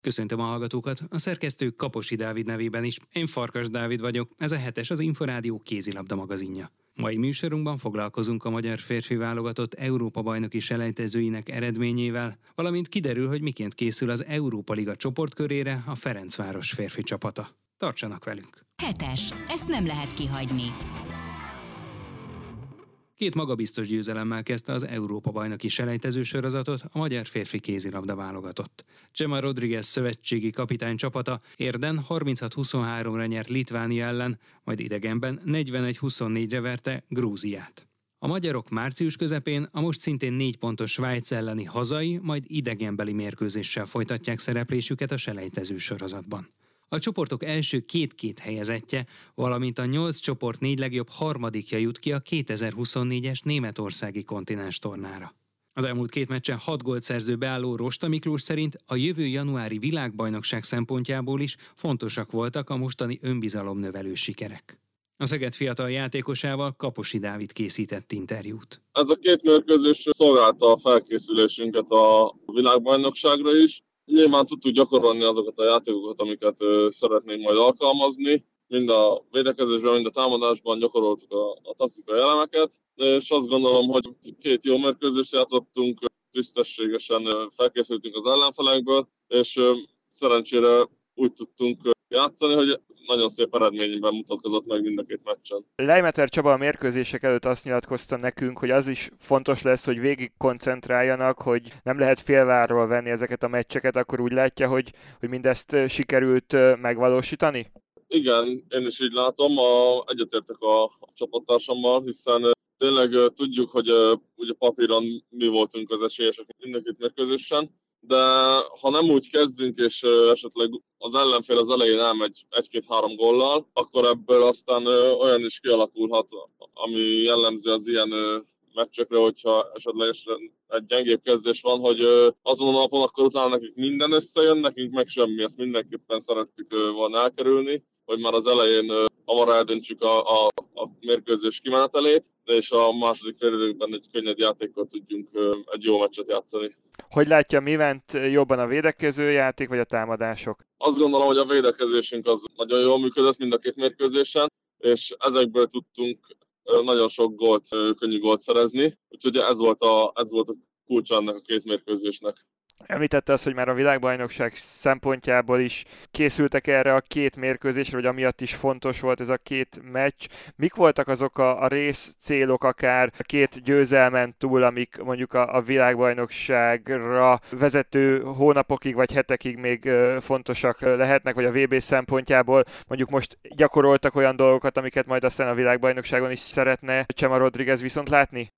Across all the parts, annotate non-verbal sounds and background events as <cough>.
Köszöntöm a hallgatókat, a szerkesztő Kaposi Dávid nevében is. Én Farkas Dávid vagyok, ez a hetes az Inforádió kézilabda magazinja. Mai műsorunkban foglalkozunk a magyar férfi válogatott Európa bajnoki selejtezőinek eredményével, valamint kiderül, hogy miként készül az Európa Liga csoportkörére a Ferencváros férfi csapata. Tartsanak velünk! Hetes. Ezt nem lehet kihagyni. Két magabiztos győzelemmel kezdte az Európa-bajnoki selejtező sorozatot a magyar férfi kézilabda válogatott. Csema Rodriguez szövetségi kapitány csapata érden 36-23-ra nyert Litvánia ellen, majd idegenben 41-24-re verte Grúziát. A magyarok március közepén a most szintén négy pontos Svájc elleni hazai, majd idegenbeli mérkőzéssel folytatják szereplésüket a selejtező sorozatban. A csoportok első két-két helyezettje, valamint a nyolc csoport négy legjobb harmadikja jut ki a 2024-es németországi kontinens tornára. Az elmúlt két meccsen hat gólt szerző beálló Rosta Miklós szerint a jövő januári világbajnokság szempontjából is fontosak voltak a mostani önbizalomnövelő sikerek. A Szeged fiatal játékosával Kaposi Dávid készített interjút. Ez a két mérkőzés szolgálta a felkészülésünket a világbajnokságra is, nyilván tudtuk gyakorolni azokat a játékokat, amiket szeretnénk majd alkalmazni. Mind a védekezésben, mind a támadásban gyakoroltuk a, a taktikai elemeket, és azt gondolom, hogy két jó mérkőzést játszottunk, tisztességesen felkészültünk az ellenfelekből, és szerencsére úgy tudtunk játszani, hogy nagyon szép eredményben mutatkozott meg mind a két meccsen. Leimeter Csaba a mérkőzések előtt azt nyilatkozta nekünk, hogy az is fontos lesz, hogy végig koncentráljanak, hogy nem lehet félvárról venni ezeket a meccseket, akkor úgy látja, hogy, hogy mindezt sikerült megvalósítani? Igen, én is így látom, a, egyetértek a, a csapattársammal, hiszen tényleg tudjuk, hogy ugye papíron mi voltunk az esélyesek mindenkit mérkőzésen, de ha nem úgy kezdünk, és esetleg az ellenfél az elején elmegy egy-két-három gollal, akkor ebből aztán olyan is kialakulhat, ami jellemzi az ilyen meccsekre, hogyha esetleg egy gyengébb kezdés van, hogy azon a napon akkor utána nekik minden összejön, nekünk meg semmi, ezt mindenképpen szerettük volna elkerülni, hogy már az elején hamar eldöntsük a, a, a mérkőzés kimenetelét, és a második félidőkben egy könnyed játékkal tudjunk egy jó meccset játszani. Hogy látja, mi ment jobban a védekező játék, vagy a támadások? Azt gondolom, hogy a védekezésünk az nagyon jól működött mind a két mérkőzésen, és ezekből tudtunk nagyon sok gólt, könnyű gólt szerezni, úgyhogy ez volt a, ez volt a kulcsa ennek a két mérkőzésnek. Említette azt, hogy már a világbajnokság szempontjából is készültek erre a két mérkőzésre, hogy amiatt is fontos volt ez a két meccs. Mik voltak azok a, a rész célok akár a két győzelmen túl, amik mondjuk a, a világbajnokságra vezető hónapokig vagy hetekig még fontosak lehetnek, vagy a VB szempontjából mondjuk most gyakoroltak olyan dolgokat, amiket majd aztán a világbajnokságon is szeretne Csema Rodriguez viszont látni?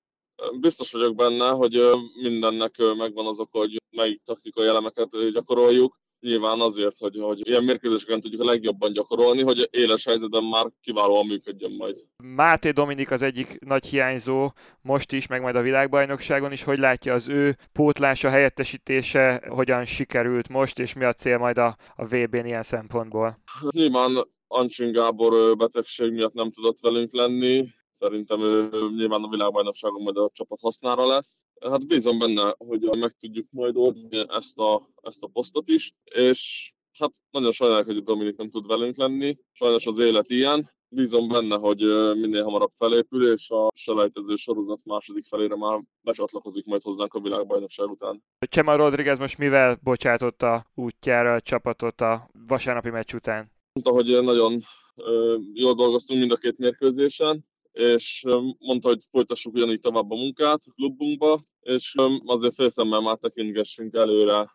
Biztos vagyok benne, hogy mindennek megvan az oka, hogy melyik taktikai elemeket gyakoroljuk. Nyilván azért, hogy, hogy ilyen mérkőzéseken tudjuk a legjobban gyakorolni, hogy éles helyzetben már kiválóan működjön majd. Máté Dominik az egyik nagy hiányzó most is, meg majd a világbajnokságon is. Hogy látja az ő pótlása, helyettesítése, hogyan sikerült most, és mi a cél majd a, a VB-n ilyen szempontból? Nyilván Ancsin Gábor betegség miatt nem tudott velünk lenni, Szerintem ő nyilván a világbajnokságon majd a csapat hasznára lesz. Hát bízom benne, hogy meg tudjuk majd oldani ezt a, ezt a posztot is, és hát nagyon sajnálok, hogy Dominik nem tud velünk lenni. Sajnos az élet ilyen. Bízom benne, hogy minél hamarabb felépül, és a selejtező sorozat második felére már becsatlakozik majd hozzánk a világbajnokság után. Csema Rodriguez most mivel bocsátotta útjára a csapatot a vasárnapi meccs után? Mondta, hogy nagyon jól dolgoztunk mind a két mérkőzésen, és mondta, hogy folytassuk ugyanígy tovább a munkát a klubunkba, és azért félszemmel már tekintgessünk előre a,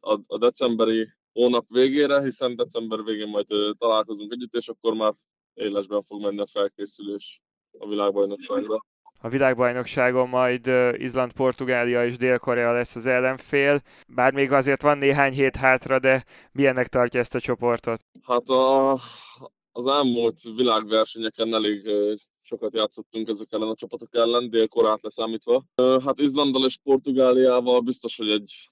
a, a decemberi hónap végére, hiszen december végén majd találkozunk együtt, és akkor már élesben fog menni a felkészülés a világbajnokságra. A világbajnokságon majd Izland, Portugália és Dél-Korea lesz az ellenfél, bár még azért van néhány hét hátra, de milyennek tartja ezt a csoportot? Hát a, az elmúlt világversenyeken elég sokat játszottunk ezek ellen a csapatok ellen, délkorát leszámítva. Hát Izlandal és Portugáliával biztos, hogy egy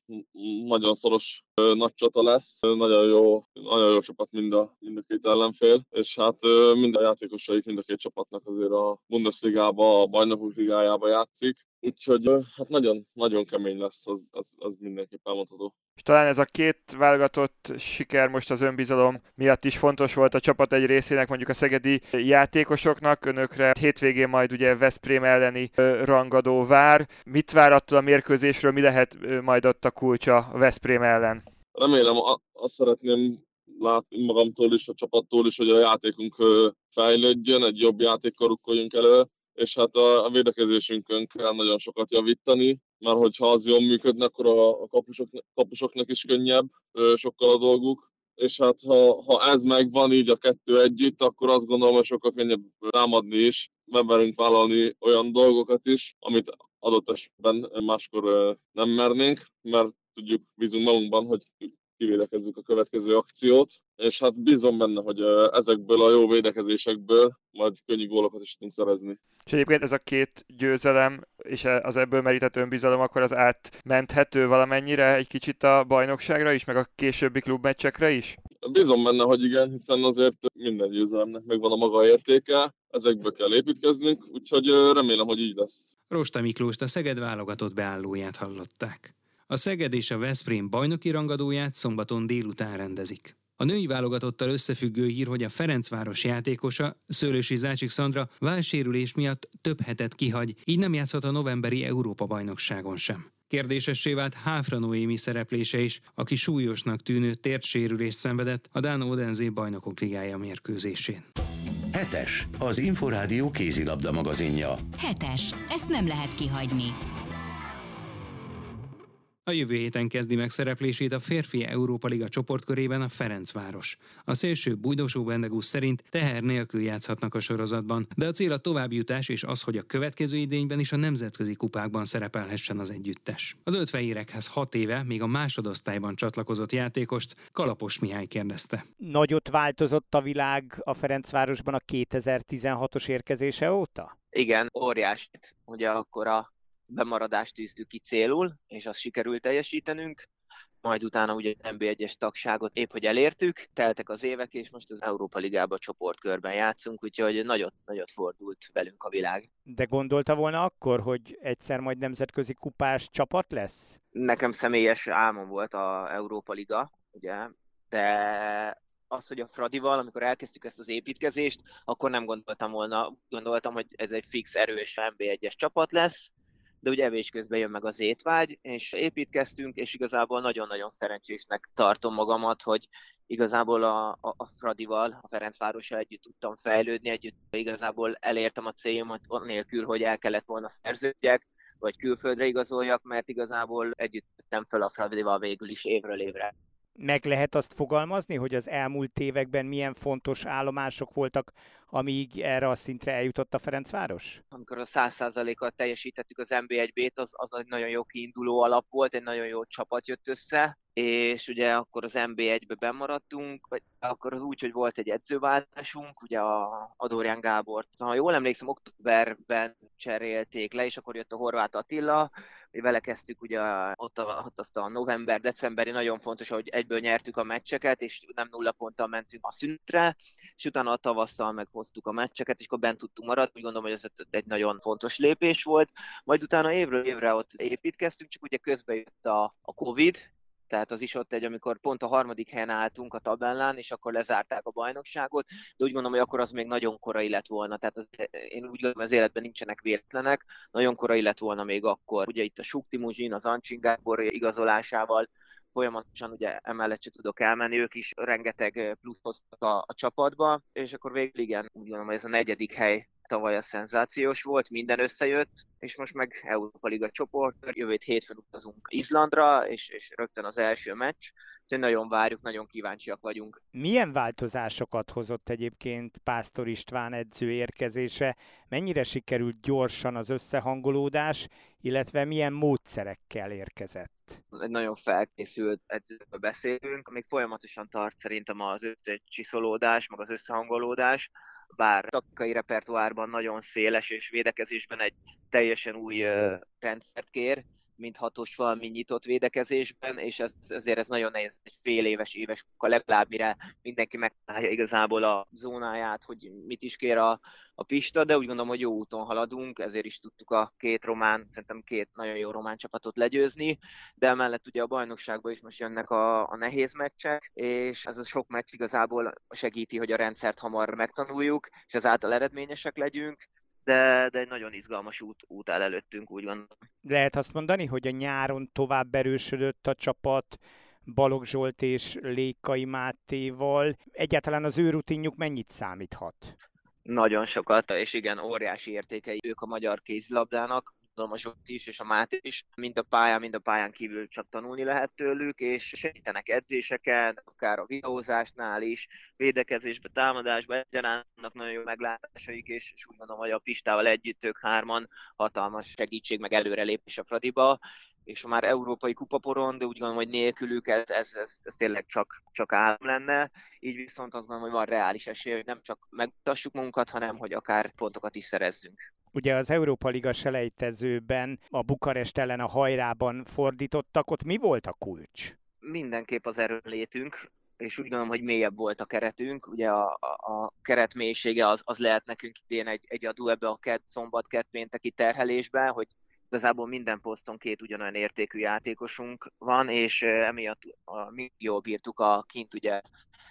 nagyon szoros nagy csata lesz. Nagyon jó, nagyon jó csapat mind a, mind a két ellenfél, és hát mind a játékosaik mind a két csapatnak azért a Bundesligába, a bajnokok ligájába játszik úgyhogy hát nagyon, nagyon kemény lesz, az, az, az mindenképp elmondható. És talán ez a két válogatott siker most az önbizalom miatt is fontos volt a csapat egy részének, mondjuk a szegedi játékosoknak. Önökre hétvégén majd ugye Veszprém elleni rangadó vár. Mit vár attól a mérkőzésről, mi lehet majd ott a kulcsa a Veszprém ellen? Remélem, azt szeretném látni magamtól is, a csapattól is, hogy a játékunk fejlődjön, egy jobb játékkal rukkoljunk elő, és hát a, a védekezésünkön kell nagyon sokat javítani, mert hogyha az jól működne, akkor a, a kapusok, kapusoknak is könnyebb sokkal a dolguk, és hát ha, ha ez megvan így a kettő együtt, akkor azt gondolom, hogy sokkal könnyebb támadni is, bemerünk vállalni olyan dolgokat is, amit adott esetben máskor nem mernénk, mert tudjuk, bízunk magunkban, hogy kivédekezzük a következő akciót, és hát bízom benne, hogy ezekből a jó védekezésekből majd könnyű gólokat is tudunk szerezni. És egyébként ez a két győzelem, és az ebből merített önbizalom, akkor az átmenthető valamennyire egy kicsit a bajnokságra is, meg a későbbi klubmeccsekre is? Bízom benne, hogy igen, hiszen azért minden győzelemnek megvan a maga értéke, ezekből kell építkeznünk, úgyhogy remélem, hogy így lesz. Rosta Miklóst a Szeged válogatott beállóját hallották. A Szeged és a Veszprém bajnoki rangadóját szombaton délután rendezik. A női válogatottal összefüggő hír, hogy a Ferencváros játékosa, Szőlősi Zácsik Szandra válsérülés miatt több hetet kihagy, így nem játszhat a novemberi Európa-bajnokságon sem. Kérdésessé vált Háfra Noémi szereplése is, aki súlyosnak tűnő tértsérülést szenvedett a Dán Odenzé bajnokok ligája mérkőzésén. Hetes, az Inforádió kézilabda magazinja. Hetes, ezt nem lehet kihagyni. A jövő héten kezdi meg szereplését a férfi Európa Liga csoportkörében a Ferencváros. A szélső Bújdosó Bendegus szerint teher nélkül játszhatnak a sorozatban, de a cél a továbbjutás és az, hogy a következő idényben is a nemzetközi kupákban szerepelhessen az együttes. Az ötfehérekhez hat éve, még a másodosztályban csatlakozott játékost Kalapos Mihály kérdezte. Nagyot változott a világ a Ferencvárosban a 2016-os érkezése óta? Igen, óriási. Ugye akkor a bemaradást tűztük ki célul, és azt sikerült teljesítenünk. Majd utána ugye NB1-es tagságot épp, hogy elértük, teltek az évek, és most az Európa Ligába csoportkörben játszunk, úgyhogy nagyot, nagyot fordult velünk a világ. De gondolta volna akkor, hogy egyszer majd nemzetközi kupás csapat lesz? Nekem személyes álmom volt a Európa Liga, ugye, de az, hogy a Fradival, amikor elkezdtük ezt az építkezést, akkor nem gondoltam volna, gondoltam, hogy ez egy fix, erős NB1-es csapat lesz, de ugye evés közben jön meg az étvágy, és építkeztünk, és igazából nagyon-nagyon szerencsésnek tartom magamat, hogy igazából a, a, a Fradival, a Ferencvárosa együtt tudtam fejlődni, együtt igazából elértem a céljomat nélkül, hogy el kellett volna szerződjek, vagy külföldre igazoljak, mert igazából együtt tettem fel a Fradival végül is évről évre. Meg lehet azt fogalmazni, hogy az elmúlt években milyen fontos állomások voltak, amíg erre a szintre eljutott a Ferencváros? Amikor a 100%-kal teljesítettük az NB1B-t, az, az egy nagyon jó kiinduló alap volt, egy nagyon jó csapat jött össze, és ugye akkor az MB1-be bemaradtunk, vagy akkor az úgy, hogy volt egy edzőváltásunk, ugye a Adorján Gábort, ha jól emlékszem, októberben cserélték le, és akkor jött a Horváth Attila, mi vele kezdtük ugye ott, a, ott azt a november-decemberi, nagyon fontos, hogy egyből nyertük a meccseket, és nem nulla ponttal mentünk a szünetre, és utána a tavasszal meghoztuk a meccseket, és akkor bent tudtunk maradni, úgy gondolom, hogy ez egy nagyon fontos lépés volt. Majd utána évről évre ott építkeztünk, csak ugye közben jött a, a Covid, tehát az is ott egy, amikor pont a harmadik helyen álltunk a tabellán, és akkor lezárták a bajnokságot, de úgy gondolom, hogy akkor az még nagyon korai lett volna, tehát az, én úgy gondolom, az életben nincsenek véletlenek, nagyon korai lett volna még akkor. Ugye itt a Sukti Muzsin, az Ancsin Gábor igazolásával folyamatosan ugye emellett se tudok elmenni, ők is rengeteg plusz hoztak a, a csapatba, és akkor végül igen, úgy gondolom, hogy ez a negyedik hely tavaly a szenzációs volt, minden összejött, és most meg Európa Liga csoport, jövő hétfőn utazunk Izlandra, és, és rögtön az első meccs, úgyhogy nagyon várjuk, nagyon kíváncsiak vagyunk. Milyen változásokat hozott egyébként Pásztor István edző érkezése? Mennyire sikerült gyorsan az összehangolódás, illetve milyen módszerekkel érkezett? Egy nagyon felkészült edzőről beszélünk, még folyamatosan tart szerintem az összecsiszolódás, meg az összehangolódás, bár taktikai repertoárban nagyon széles és védekezésben egy teljesen új rendszert kér, mint hatos valami nyitott védekezésben, és ez, ezért ez nagyon nehéz, egy fél éves, éves munka legalább, mire mindenki megtalálja igazából a zónáját, hogy mit is kér a, a pista, de úgy gondolom, hogy jó úton haladunk, ezért is tudtuk a két román, szerintem két nagyon jó román csapatot legyőzni, de emellett ugye a bajnokságban is most jönnek a, a nehéz meccsek, és ez a sok meccs igazából segíti, hogy a rendszert hamar megtanuljuk, és ezáltal eredményesek legyünk, de, de egy nagyon izgalmas út, út áll előttünk, úgy gondolom. Lehet azt mondani, hogy a nyáron tovább erősödött a csapat, Balogh Zsolt és Lékai Mátéval. Egyáltalán az ő rutinjuk mennyit számíthat? Nagyon sokat, és igen, óriási értékei ők a magyar kézilabdának tudom a Zsolt is, és a Máté is, mind a pályán, mind a pályán kívül csak tanulni lehet tőlük, és segítenek edzéseken, akár a videózásnál is, védekezésbe, támadásba, egyaránt nagyon jó meglátásaik, és, és úgy gondolom, hogy a Pistával együtt ők hárman hatalmas segítség, meg előrelépés a Fradiba, és a már európai kupaporon, de úgy gondolom, hogy nélkülük ez, ez, ez, ez tényleg csak, csak állam lenne, így viszont azt gondolom, hogy van reális esély, hogy nem csak megmutassuk magunkat, hanem hogy akár pontokat is szerezzünk. Ugye az Európa Liga selejtezőben a Bukarest ellen a hajrában fordítottak, ott mi volt a kulcs? Mindenképp az erőlétünk, és úgy gondolom, hogy mélyebb volt a keretünk. Ugye a, a, keret mélysége az, az lehet nekünk idén egy, egy adó ebbe a kett, szombat kett pénteki terhelésbe, hogy igazából minden poszton két ugyanolyan értékű játékosunk van, és emiatt a, mi jól bírtuk a kint ugye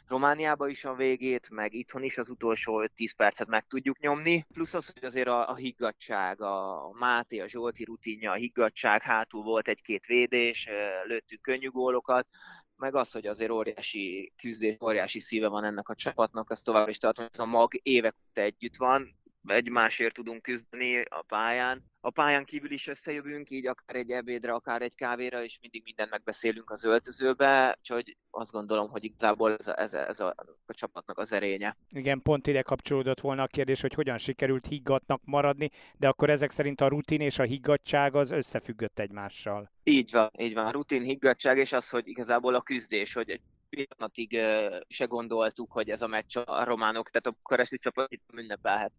Romániába is a végét, meg itthon is az utolsó 10 percet meg tudjuk nyomni. Plusz az, hogy azért a, a higgadság, a Máté, a Zsolti rutinja, a higgadság, hátul volt egy-két védés, lőttük könnyű gólokat, meg az, hogy azért óriási küzdés, óriási szíve van ennek a csapatnak, az tovább is tartom, hogy a mag évek óta együtt van, egymásért tudunk küzdeni a pályán. A pályán kívül is összejövünk, így akár egy ebédre, akár egy kávéra, és mindig mindent megbeszélünk az öltözőbe, úgyhogy azt gondolom, hogy igazából ez a, ez, a, ez a, a csapatnak az erénye. Igen, pont ide kapcsolódott volna a kérdés, hogy hogyan sikerült higgatnak maradni, de akkor ezek szerint a rutin és a higgadság az összefüggött egymással. Így van, így van. A rutin, higgadság, és az, hogy igazából a küzdés, hogy egy pillanatig se gondoltuk, hogy ez a meccs a románok, tehát a bukaresti csapat itt ünnepelhet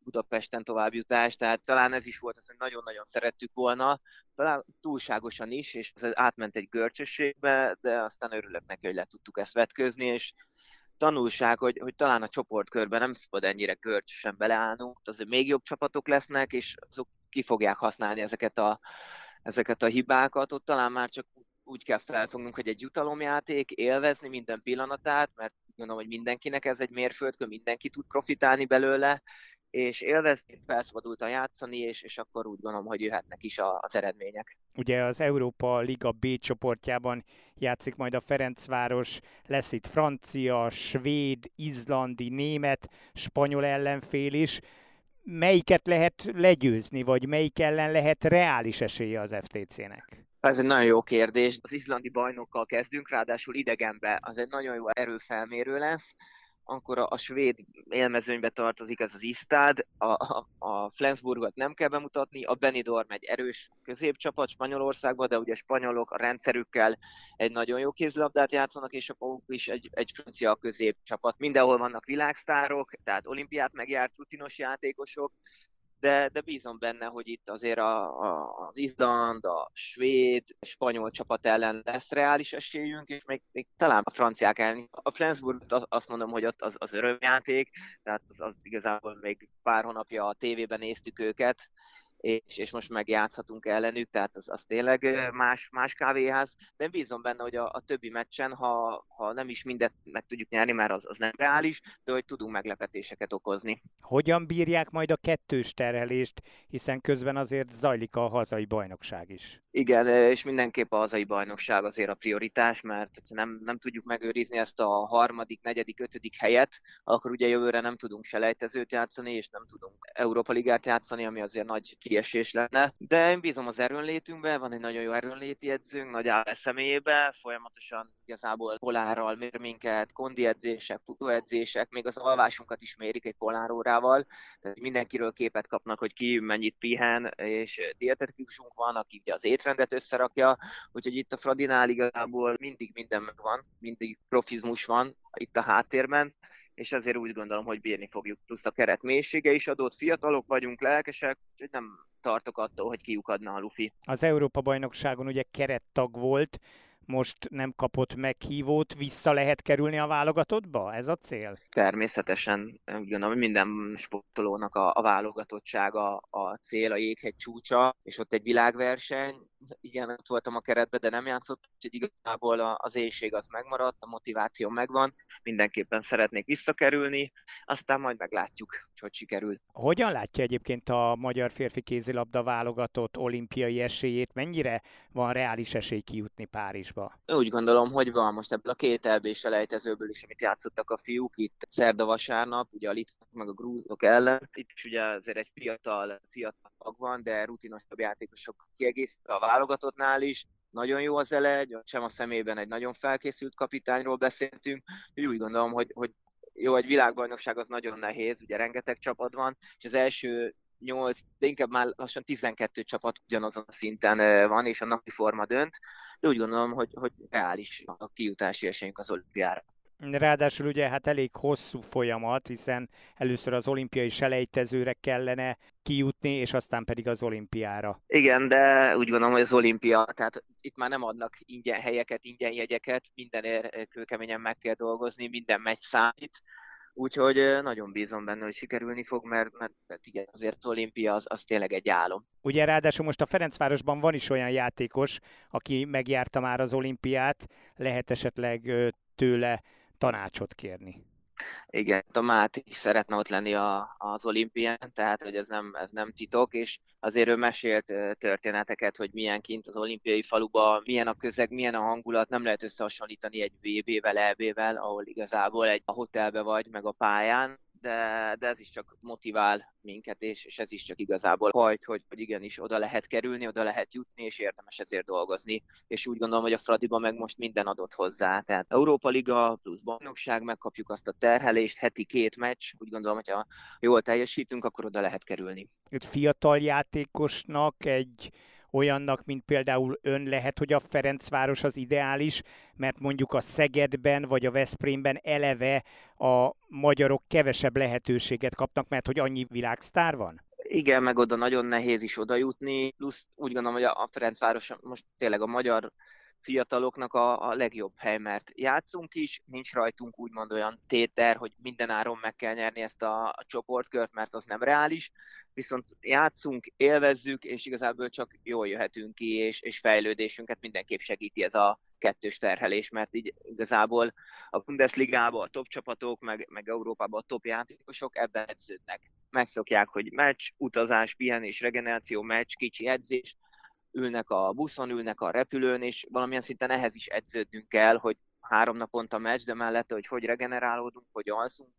Budapesten továbbjutást, tehát talán ez is volt az, hogy nagyon-nagyon szerettük volna, talán túlságosan is, és ez átment egy görcsösségbe, de aztán örülök neki, hogy le tudtuk ezt vetközni, és tanulság, hogy, hogy talán a csoportkörben nem szabad ennyire görcsösen beleállnunk, azért még jobb csapatok lesznek, és azok ki fogják használni ezeket a, ezeket a hibákat, ott talán már csak úgy kell felfognunk, hogy egy jutalomjáték, élvezni minden pillanatát, mert gondolom, hogy mindenkinek ez egy mérföldkő, mindenki tud profitálni belőle, és élvezni, felszabadultan játszani, és, és akkor úgy gondolom, hogy jöhetnek is az eredmények. Ugye az Európa Liga B csoportjában játszik majd a Ferencváros, lesz itt francia, svéd, izlandi, német, spanyol ellenfél is. Melyiket lehet legyőzni, vagy melyik ellen lehet reális esélye az FTC-nek? Ez egy nagyon jó kérdés. Az izlandi bajnokkal kezdünk, ráadásul idegenbe. Az egy nagyon jó erőfelmérő lesz akkor a, a svéd élmezőnybe tartozik ez az Istad, a, a, a Flensburgot nem kell bemutatni, a Benidorm egy erős középcsapat Spanyolországban, de ugye a spanyolok a rendszerükkel egy nagyon jó kézlabdát játszanak, és a Pauk is egy, egy francia középcsapat. Mindenhol vannak világsztárok, tehát olimpiát megjárt rutinos játékosok, de, de bízom benne, hogy itt azért a, a, az Izland, a svéd, a spanyol csapat ellen lesz reális esélyünk, és még, még talán a franciák ellen. A Flensburg azt mondom, hogy ott az, az örömjáték, tehát az, az igazából még pár hónapja a tévében néztük őket, és, és most megjátszhatunk ellenük, tehát az, az tényleg más, más kávéház. De én bízom benne, hogy a, a többi meccsen, ha, ha nem is mindet meg tudjuk nyerni, mert az, az nem reális, de hogy tudunk meglepetéseket okozni. Hogyan bírják majd a kettős terhelést, hiszen közben azért zajlik a hazai bajnokság is? Igen, és mindenképp a hazai bajnokság azért a prioritás, mert ha nem, nem tudjuk megőrizni ezt a harmadik, negyedik, ötödik helyet, akkor ugye jövőre nem tudunk selejtezőt játszani, és nem tudunk Európa Ligát játszani, ami azért nagy kiesés lenne. De én bízom az erőnlétünkben, van egy nagyon jó erőnléti edzőnk, nagy áll személyébe, folyamatosan igazából polárral mér minket, kondi edzések, futóedzések, még az alvásunkat is mérik egy polárórával, tehát mindenkiről képet kapnak, hogy ki mennyit pihen, és dietetikusunk van, aki ugye az étrendet összerakja, úgyhogy itt a Fradinál igazából mindig minden megvan, mindig profizmus van itt a háttérben, és ezért úgy gondolom, hogy bírni fogjuk. Plusz a keret mélysége is adott, fiatalok vagyunk, lelkesek, úgyhogy nem, tartok attól, hogy kiukadna a Lufi. Az Európa-bajnokságon ugye kerettag volt, most nem kapott meghívót, vissza lehet kerülni a válogatottba? Ez a cél? Természetesen, gondolom, minden sportolónak a, a válogatottsága a cél, a jéghegy csúcsa, és ott egy világverseny. Igen, ott voltam a keretben, de nem játszott, úgyhogy igazából az éjség az megmaradt, a motiváció megvan, mindenképpen szeretnék visszakerülni, aztán majd meglátjuk, hogy sikerül. Hogyan látja egyébként a magyar férfi kézilabda válogatott olimpiai esélyét? Mennyire van reális esély kijutni Párizsba? Úgy gondolom, hogy van most ebből a két elbés selejtezőből is, amit játszottak a fiúk itt szerda-vasárnap, ugye a litvák meg a grúzok ellen. Itt is ugye azért egy fiatal, fiatal mag van, de rutinosabb játékosok kiegészítve a válogatottnál is nagyon jó az elegy, sem a szemében egy nagyon felkészült kapitányról beszéltünk, úgy gondolom, hogy, hogy jó, egy világbajnokság az nagyon nehéz, ugye rengeteg csapat van, és az első 8, de inkább már lassan 12 csapat ugyanazon a szinten van, és a napi forma dönt, de úgy gondolom, hogy, hogy reális a kijutási esélyünk az olimpiára. Ráadásul ugye hát elég hosszú folyamat, hiszen először az olimpiai selejtezőre kellene kijutni, és aztán pedig az olimpiára. Igen, de úgy gondolom, hogy az olimpia, tehát itt már nem adnak ingyen helyeket, ingyen jegyeket, mindenért kőkeményen meg kell dolgozni, minden megy számít, úgyhogy nagyon bízom benne, hogy sikerülni fog, mert, mert, mert igen, azért az olimpia az, az tényleg egy álom. Ugye ráadásul most a Ferencvárosban van is olyan játékos, aki megjárta már az olimpiát, lehet esetleg tőle tanácsot kérni. Igen, a is szeretne ott lenni a, az olimpián, tehát hogy ez nem, ez nem titok, és azért ő mesélt történeteket, hogy milyen kint az olimpiai faluba, milyen a közeg, milyen a hangulat, nem lehet összehasonlítani egy VB-vel, EB-vel, ahol igazából egy a hotelbe vagy, meg a pályán, de, de ez is csak motivál minket, és, és ez is csak igazából hajt, hogy, hogy igenis oda lehet kerülni, oda lehet jutni, és érdemes ezért dolgozni. És úgy gondolom, hogy a Fradiba meg most minden adott hozzá. Tehát Európa Liga plusz bajnokság, megkapjuk azt a terhelést, heti két meccs, úgy gondolom, hogy ha jól teljesítünk, akkor oda lehet kerülni. Egy fiatal játékosnak egy olyannak, mint például ön lehet, hogy a Ferencváros az ideális, mert mondjuk a Szegedben vagy a Veszprémben eleve a magyarok kevesebb lehetőséget kapnak, mert hogy annyi világsztár van? Igen, meg oda nagyon nehéz is oda jutni, plusz úgy gondolom, hogy a Ferencváros most tényleg a magyar fiataloknak a, a legjobb hely, mert játszunk is, nincs rajtunk úgymond olyan téter, hogy minden áron meg kell nyerni ezt a, a csoportkört, mert az nem reális, viszont játszunk, élvezzük, és igazából csak jól jöhetünk ki, és, és fejlődésünket mindenképp segíti ez a kettős terhelés, mert így igazából a Bundesligában a top csapatok, meg, meg Európában a top játékosok ebben edződnek. Megszokják, hogy meccs, utazás, pihenés, regeneráció, meccs, kicsi edzés, ülnek a buszon, ülnek a repülőn, és valamilyen szinten ehhez is edződnünk kell, hogy három naponta meccs, de mellette, hogy hogy regenerálódunk, hogy alszunk,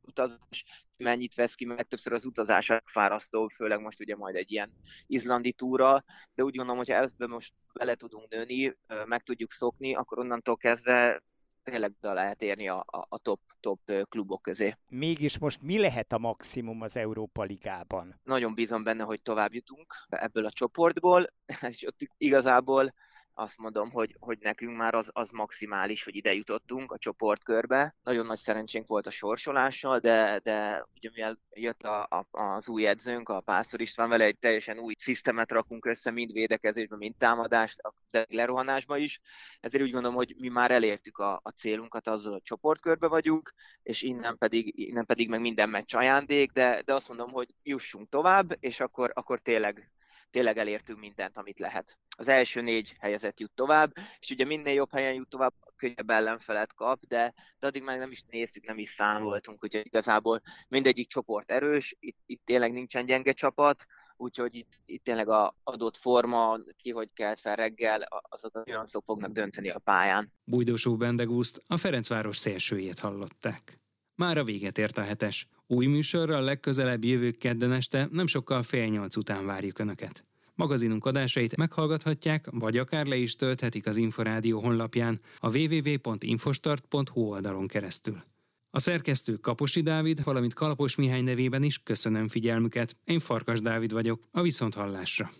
utazás, mennyit vesz ki, mert többször az utazás fárasztó, főleg most ugye majd egy ilyen izlandi túra, de úgy gondolom, hogy ebben most bele tudunk nőni, meg tudjuk szokni, akkor onnantól kezdve tényleg be lehet érni a, a top, top klubok közé. Mégis most mi lehet a maximum az Európa Ligában? Nagyon bízom benne, hogy tovább jutunk ebből a csoportból, <laughs> és ott igazából azt mondom, hogy, hogy nekünk már az, az maximális, hogy ide jutottunk a csoportkörbe. Nagyon nagy szerencsénk volt a sorsolással, de, de ugye mivel jött a, a, az új edzőnk, a Pásztor István vele egy teljesen új szisztemet rakunk össze, mind védekezésben, mind támadást, de lerohanásban is. Ezért úgy gondolom, hogy mi már elértük a, a célunkat, azzal a csoportkörbe vagyunk, és innen pedig, innen pedig meg minden meccs ajándék, de, de azt mondom, hogy jussunk tovább, és akkor, akkor tényleg tényleg elértünk mindent, amit lehet. Az első négy helyezett jut tovább, és ugye minél jobb helyen jut tovább, könnyebb ellenfelet kap, de, de addig már nem is néztük, nem is számoltunk, úgyhogy igazából mindegyik csoport erős, itt, itt tényleg nincsen gyenge csapat, úgyhogy itt, itt tényleg a adott forma, ki hogy kelt fel reggel, azok olyan szok fognak dönteni a pályán. Bújdosó Bendegúzt a Ferencváros szélsőjét hallották. Már a véget ért a hetes. Új műsorral legközelebb jövő kedden este nem sokkal fél nyolc után várjuk Önöket. Magazinunk adásait meghallgathatják, vagy akár le is tölthetik az Inforádió honlapján a www.infostart.hu oldalon keresztül. A szerkesztő Kaposi Dávid, valamint Kalapos Mihály nevében is köszönöm figyelmüket. Én Farkas Dávid vagyok, a Viszonthallásra.